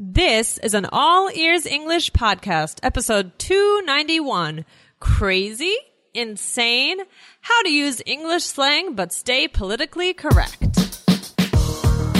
This is an all ears English podcast, episode 291. Crazy? Insane? How to use English slang but stay politically correct.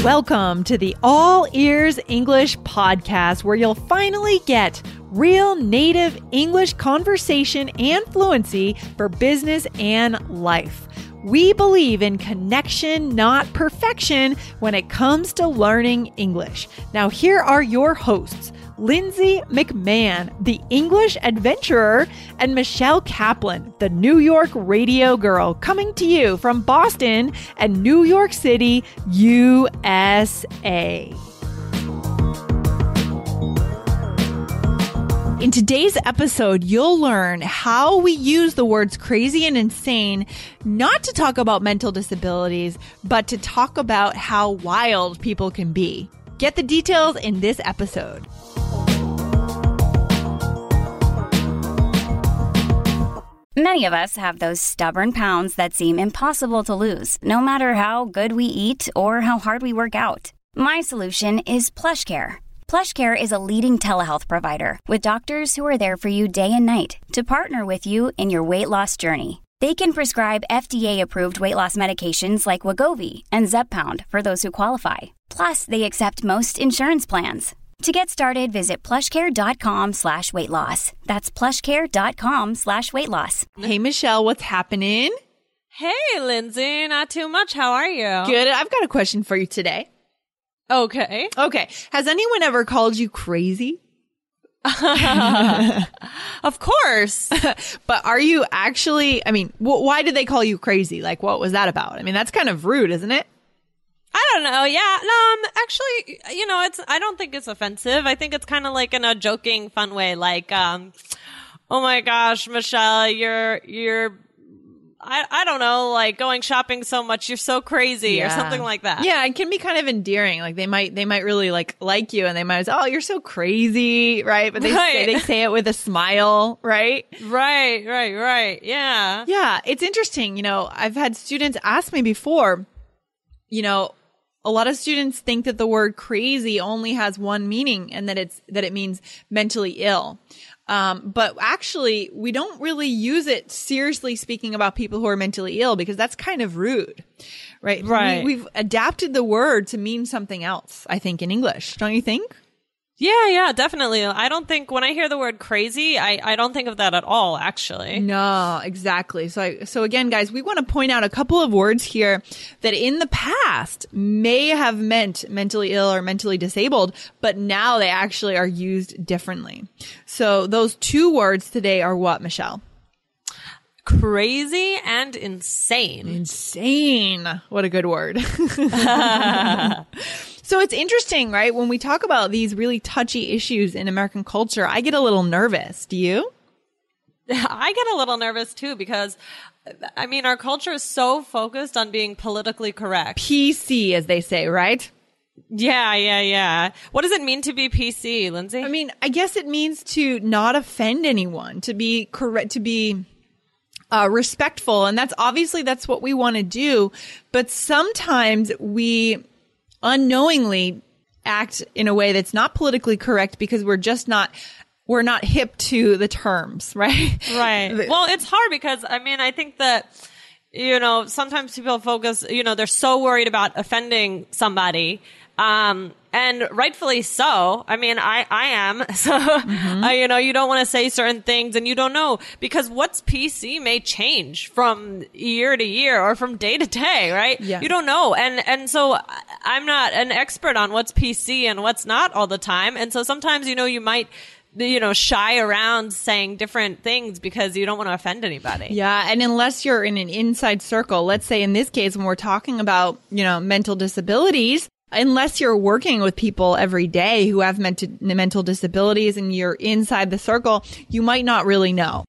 Welcome to the All Ears English podcast, where you'll finally get real native English conversation and fluency for business and life. We believe in connection, not perfection, when it comes to learning English. Now, here are your hosts. Lindsay McMahon, the English adventurer, and Michelle Kaplan, the New York radio girl, coming to you from Boston and New York City, USA. In today's episode, you'll learn how we use the words crazy and insane not to talk about mental disabilities, but to talk about how wild people can be. Get the details in this episode. Many of us have those stubborn pounds that seem impossible to lose, no matter how good we eat or how hard we work out. My solution is PlushCare. PlushCare is a leading telehealth provider with doctors who are there for you day and night to partner with you in your weight loss journey. They can prescribe FDA-approved weight loss medications like Wegovy and Zepbound for those who qualify. Plus, they accept most insurance plans. To get started, visit plushcare.com slash weight loss. That's plushcare.com slash weight loss. Hey, Michelle, what's happening? Hey, Lindsay, not too much. How are you? Good. I've got a question for you today. Okay. Okay. Has anyone ever called you crazy? Of course. But are you actually, I mean, wh- why did they call you crazy? Like, what was that about? I mean, that's kind of rude, isn't it? I don't know. Yeah. No, um, actually, you know, it's, I don't think it's offensive. I think it's kind of like in a joking, fun way. Like, um, oh my gosh, Michelle, you're, you're, I, I don't know, like going shopping so much, you're so crazy or something like that. Yeah, it can be kind of endearing. Like they might they might really like like you and they might say, "Oh, you're so crazy," right? But they say they say it with a smile, right? Right, right, right. Yeah. Yeah, it's interesting. You know, I've had students ask me before, you know, a lot of students think that the word crazy only has one meaning and that it's that it means mentally ill. Um, but actually, we don't really use it seriously speaking about people who are mentally ill because that's kind of rude, right? Right. We, we've adapted the word to mean something else, I think, in English. Don't you think? Yeah, yeah, definitely. I don't think when I hear the word crazy, I, I don't think of that at all, actually. No, exactly. So, I, so again, guys, we want to point out a couple of words here that in the past may have meant mentally ill or mentally disabled, but now they actually are used differently. So those two words today are what, Michelle? Crazy and insane. Insane. What a good word. so it's interesting, right? When we talk about these really touchy issues in American culture, I get a little nervous. Do you? I get a little nervous too because, I mean, our culture is so focused on being politically correct. PC, as they say, right? Yeah, yeah, yeah. What does it mean to be PC, Lindsay? I mean, I guess it means to not offend anyone, to be correct, to be uh, respectful, and that's obviously that's what we want to do. But sometimes we unknowingly act in a way that's not politically correct because we're just not we're not hip to the terms, right? Right. Well, it's hard because I mean, I think that you know sometimes people focus. You know, they're so worried about offending somebody, um, and rightfully so. I mean, I I am. So uh, you know, you don't want to say certain things, and you don't know because what's PC may change from year to year or from day to day, right? Yeah. You don't know, and and so I'm not an expert on what's PC and what's not all the time, and so sometimes you know you might you know, shy around saying different things because you don't want to offend anybody. Yeah, and unless you're in an inside circle, let's say in this case when we're talking about, you know, mental disabilities, unless you're working with people every day who have mental disabilities and you're inside the circle, you might not really know.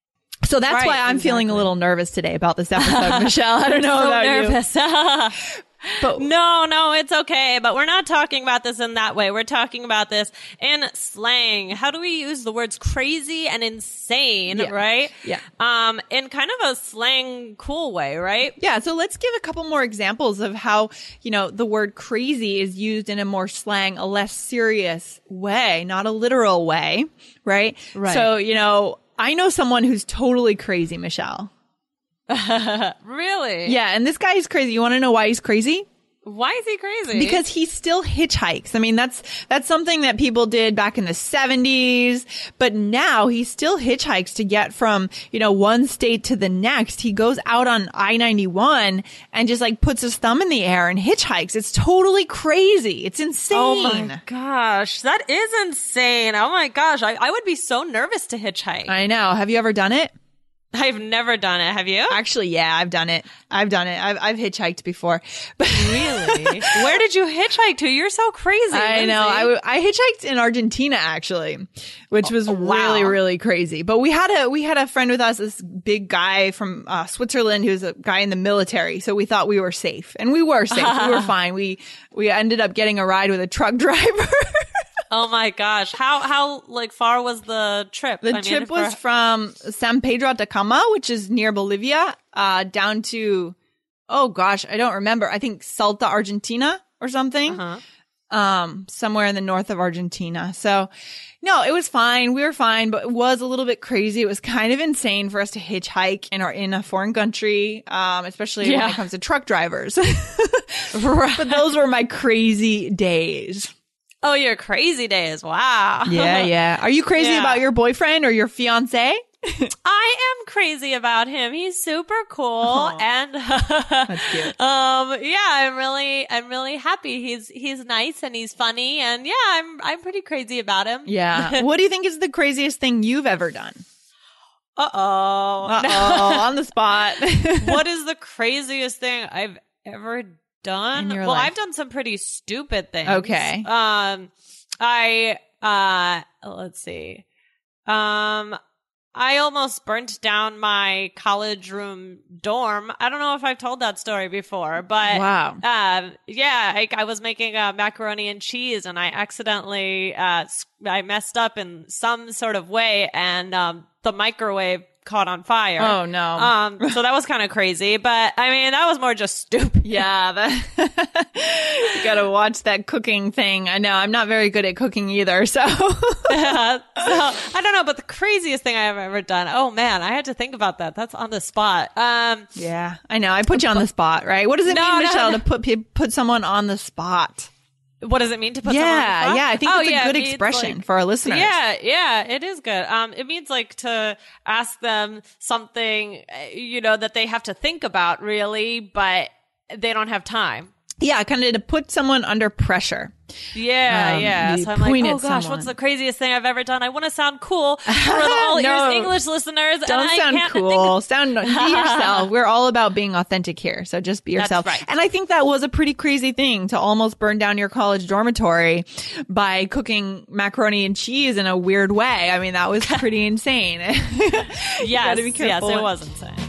So that's Right, why I'm feeling a little nervous today about this episode, Michelle. I don't know so about you. But No, no, it's okay. But we're not talking about this in that way. We're talking about this in slang. How do we use the words crazy and insane, Yeah. right? Yeah. Um, in kind of a slang cool way, right? Yeah, so let's give a couple more examples of how, you know, the word crazy is used in a more slang, a less serious way, not a literal way, right? Right. So, you know, I know someone who's totally crazy, Michelle. Really? Yeah, and this guy is crazy. You want to know why he's crazy? Why is he crazy? Because he still hitchhikes. I mean, that's that's something that people did back in the 70s, but now he still hitchhikes to get from, you know, one state to the next. He goes out on I-91 and just like puts his thumb in the air and hitchhikes. It's totally crazy. It's insane. Oh my gosh, that is insane. Oh my gosh, I, I would be so nervous to hitchhike. I know. Have you ever done it? I've never done it. Have you? Actually, yeah, I've done it. I've done it. I've, I've hitchhiked before. Really? Where did you hitchhike to? You're so crazy. I know. I, Lindsay. hitchhiked in Argentina actually, which was Oh, wow. really really crazy. But we had a we had a friend with us, this big guy from uh, Switzerland who was a guy in the military. So we thought we were safe, and we were safe. we were fine. We we ended up getting a ride with a truck driver. Oh my gosh. How how like far was the trip? the I mean, trip for- was from San Pedro Atacama, which is near Bolivia, uh, down to oh gosh, I don't remember. I think Salta, Argentina, or something. Uh-huh. um, somewhere in the north of Argentina. So, no, it was fine. We were fine, but it was a little bit crazy. It was kind of insane for us to hitchhike in our in a foreign country, um, especially when it comes to truck drivers. but those were my crazy days. Oh, your crazy days. Wow. Yeah, yeah. Are you crazy Yeah. about your boyfriend or your fiance? I am crazy about him. He's super cool and That's cute. um yeah, I'm really I'm really happy. He's he's nice and he's funny and yeah, I'm I'm pretty crazy about him. Yeah. what do you think is the craziest thing you've ever done? Uh-oh. Uh oh, on the spot. what is the craziest thing I've ever done? Well, life. I've done some pretty stupid things. Okay. Um, I uh, let's see. Um, I almost burnt down my college room dorm. I don't know if I've told that story before, but Wow. um, yeah, I, I was making uh, macaroni and cheese, and I accidentally uh, I messed up in some sort of way, and um, the microwave caught on fire. Oh, no. Um, so that was kind of crazy, but I mean, that was more just stupid. Yeah, that you gotta watch that cooking thing. I know I'm not very good at cooking either, so so I don't know, but the craziest thing I've ever done. Oh man, I had to think about that. That's on the spot. Um, yeah, I know. I put you on the spot, right? What does it No, mean, Michelle, no. to put put someone on the spot? What does it mean to put? someone on the yeah, yeah. I think Oh, that's yeah, a good it expression like- for our listeners. Yeah, yeah, it is good. Um, it means like to ask them something, uh, you know, that they have to think about really, but they don't have time. Yeah, kind of to put someone under pressure. Yeah, Um, yeah. So I'm like, oh gosh, someone. what's the craziest thing I've ever done? I want to sound cool for all No. ears English listeners. Don't I sound cool. Sound be yourself. We're all about being authentic here, so just be yourself. right. And I think that was a pretty crazy thing to almost burn down your college dormitory by cooking macaroni and cheese in a weird way. I mean, that was pretty insane. Yes, yes, it was insane.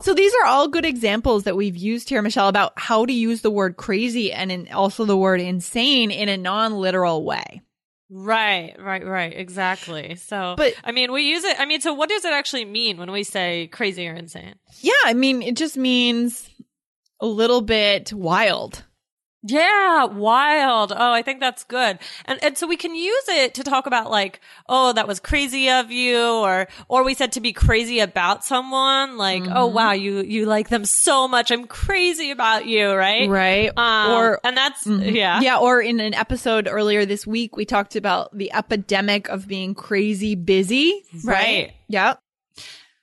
So these are all good examples that we've used here, Michelle, about how to use the word crazy and in, also the word insane in a non-literal way. Right, right, right. Exactly. So, But- I mean, we use it. I mean, so what does it actually mean when we say crazy or insane? Yeah, I mean, it just means a little bit wild. Yeah, wild. Oh, I think that's good. And and so we can use it to talk about like, oh, that was crazy of you or or we said to be crazy about someone, like, oh wow, you you like them so much. I'm crazy about you, right? Right. Um, or and that's yeah. Yeah, or in an episode earlier this week, we talked about the epidemic of being crazy busy. Right. Right. Yep.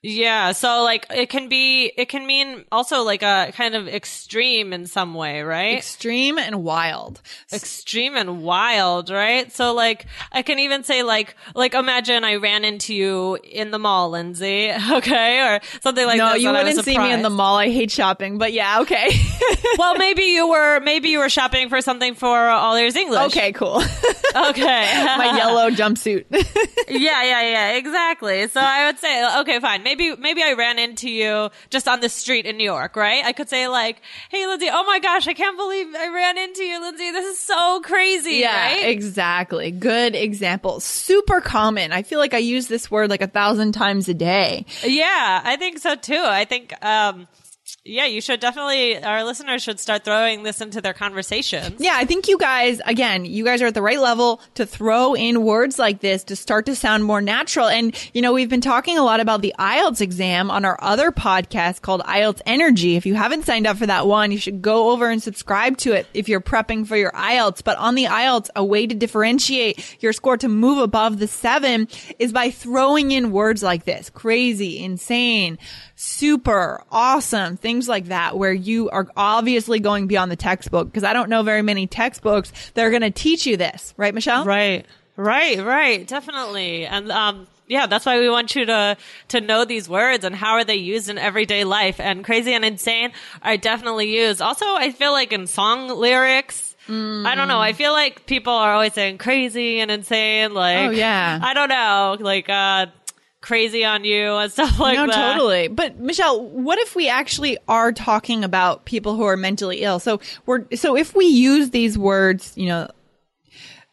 Yeah, so like it can be, it can mean also like a kind of extreme in some way, right? Extreme and wild. extreme and wild, right? So like I can even say like like imagine I ran into you in the mall, Lindsay, okay, or something like that. no, you wouldn't see me in the mall. I hate shopping, but yeah, okay. well, maybe you were maybe you were shopping for something for All Ears English. okay, cool. okay, My yellow jumpsuit. yeah, yeah, yeah, exactly. So I would say, okay, fine. Maybe, maybe I ran into you just on the street in New York, right? I could say like, hey, Lindsay, oh my gosh, I can't believe I ran into you, Lindsay. This is so crazy, yeah, right? exactly. Good example. Super common. I feel like I use this word like a thousand times a day. yeah, I think so too. I think, um, yeah, you should definitely, our listeners should start throwing this into their conversations. Yeah, I think you guys, again, you guys are at the right level to throw in words like this to start to sound more natural. And, you know, we've been talking a lot about the IELTS exam on our other podcast called IELTS Energy. If you haven't signed up for that one, you should go over and subscribe to it if you're prepping for your IELTS. But on the IELTS, a way to differentiate your score to move above the seven is by throwing in words like this crazy, insane, super, awesome, things like that, where you are obviously going beyond the textbook. Because I don't know very many textbooks that are going to teach you this, right, Michelle? Right, right, right, definitely. And um, yeah, that's why we want you to to know these words and how are they used in everyday life. And crazy and insane are definitely used. Also, I feel like in song lyrics. I don't know. I feel like people are always saying crazy and insane. Like, Oh, yeah. I don't know, like uh, crazy on you and stuff like no, that. No, totally. But Michelle, what if we actually are talking about people who are mentally ill? So we're so if we use these words, you know,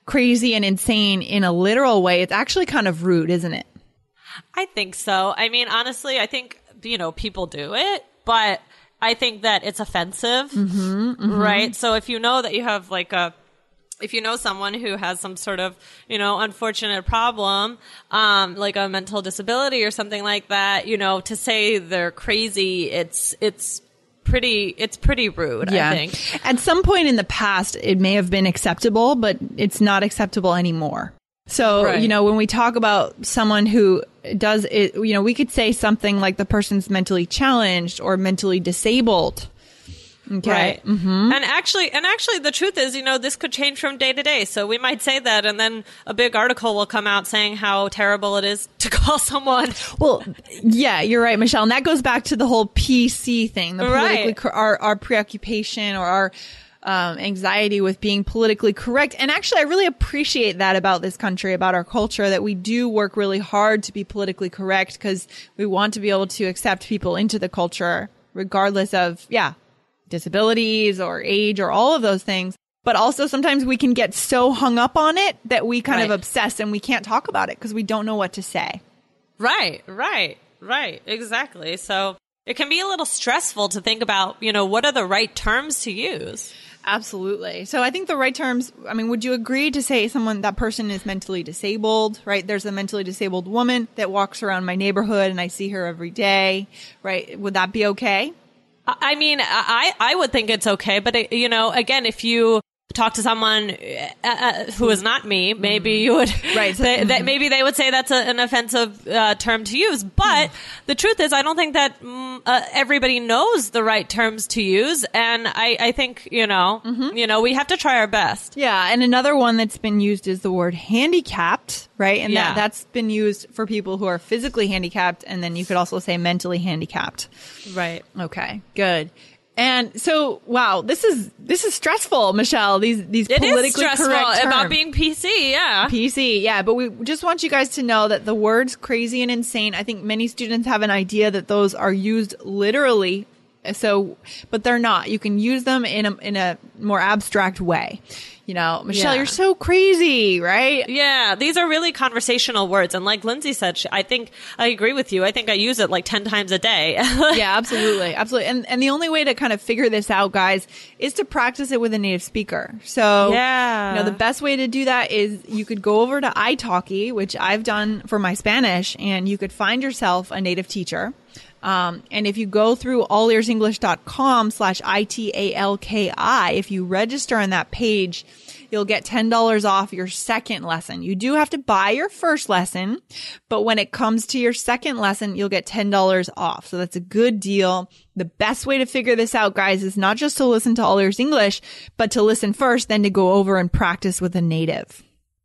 crazy and insane in a literal way, it's actually kind of rude, isn't it? I think so. I mean, honestly, I think, you know, people do it, but I think that it's offensive, mm-hmm, mm-hmm. right? So if you know that you have like a, if you know someone who has some sort of, you know, unfortunate problem, um, like a mental disability or something like that, you know, to say they're crazy, it's, it's pretty, it's pretty rude, I think. At some point in the past, it may have been acceptable, but it's not acceptable anymore. So, Right. you know, when we talk about someone who does it, you know, we could say something like the person's mentally challenged or mentally disabled. Okay. Right. Mm-hmm. And actually, and actually, the truth is, you know, this could change from day to day. So we might say that, and then a big article will come out saying how terrible it is to call someone. Well, yeah, you're right, Michelle. And that goes back to the whole PC thing, the Right. cor- our, our preoccupation or our um, anxiety with being politically correct. And actually, I really appreciate that about this country, about our culture, that we do work really hard to be politically correct because we want to be able to accept people into the culture, regardless of, yeah, disabilities or age or all of those things. But also sometimes we can get so hung up on it that we kind of obsess and we can't talk about it because we don't know what to say. Right, right, right. Exactly. So it can be a little stressful to think about, you know, what are the right terms to use? Absolutely. So I think the right terms, I mean, would you agree to say someone, that person is mentally disabled, right? There's a mentally disabled woman that walks around my neighborhood and I see her every day, right? Would that be okay? I mean, I I would think it's okay, but uh, you know, again, if you talk to someone uh, uh, who is not me, maybe you would Right. They, that maybe they would say that's a, an offensive uh, term to use. But the truth is, I don't think that mm, uh, everybody knows the right terms to use, and I I think you know you know we have to try our best. Yeah. And another one that's been used is the word handicapped, right? And Yeah. that, that's been used for people who are physically handicapped. And then you could also say mentally handicapped. Right. Okay. Good. And so, wow, this is, this is stressful, Michelle. These, these It politically correct about being PC. Yeah. PC, yeah, but we just want you guys to know that the words crazy and insane, I think many students have an idea that those are used literally. So, but they're not. You can use them in a, in a more abstract way. You know, Michelle, Yeah. you're so crazy, right? Yeah, these are really conversational words. And like Lindsay said, she, I think I agree with you. I think I use it like 10 times a day. yeah, absolutely. Absolutely. And and the only way to kind of figure this out, guys, is to practice it with a native speaker. So Yeah. You know, the best way to do that is you could go over to italki, which I've done for my Spanish, and you could find yourself a native teacher. Um, and if you go through allearsenglish.com slash I-T-A-L-K-I, if you register on that page, you'll get $10 off your second lesson. You do have to buy your first lesson, but when it comes to your second lesson, you'll get $10 off. So that's a good deal. The best way to figure this out, guys, is not just to listen to All Ears English, but to listen first, then to go over and practice with a native.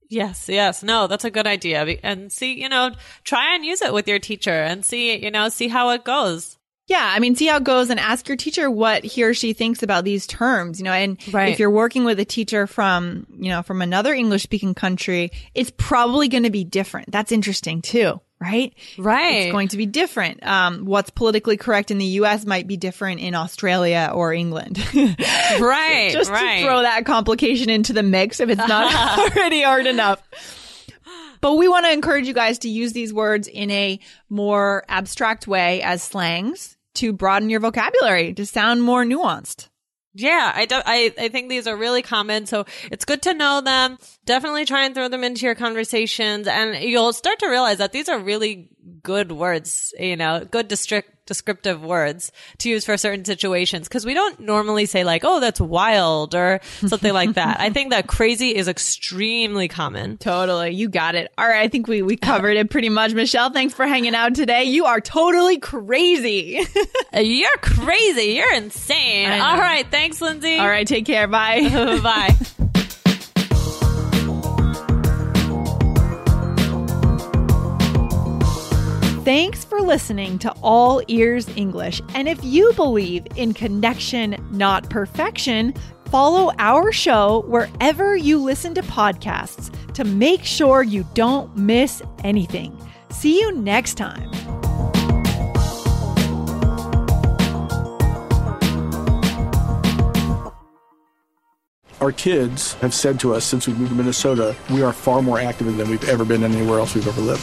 Yes, yes. No, that's a good idea. And see, you know, try and use it with your teacher and see, you know, see how it goes. Yeah, I mean, see how it goes and ask your teacher what he or she thinks about these terms, you know, and Right. if you're working with a teacher from, you know, from another English speaking country, it's probably going to be different. That's interesting too, right? Right. It's going to be different. Um, what's politically correct in the US might be different in Australia or England. Right. Just right. to throw that complication into the mix if it's not already hard enough. But we want to encourage you guys to use these words in a more abstract way as slangs to broaden your vocabulary, to sound more nuanced. Yeah, I, do, I I think these are really common, so it's good to know them. Definitely try and throw them into your conversations, and you'll start to realize that these are really good words. You know, good district descriptive words to use for certain situations because we don't normally say like, "Oh, that's wild" or something like that. I think that crazy is extremely common. Totally. You got it. All right. I think we, we covered it pretty much. Michelle, thanks for hanging out today. You are totally crazy. You're crazy. You're insane. All right, thanks, Lindsay. All right. Take care. Bye. bye. Thanks for listening to All Ears English. And if you believe in connection, not perfection, follow our show wherever you listen to podcasts to make sure you don't miss anything. See you next time. Our kids have said to us since we moved to Minnesota, we are far more active than we've ever been anywhere else we've ever lived.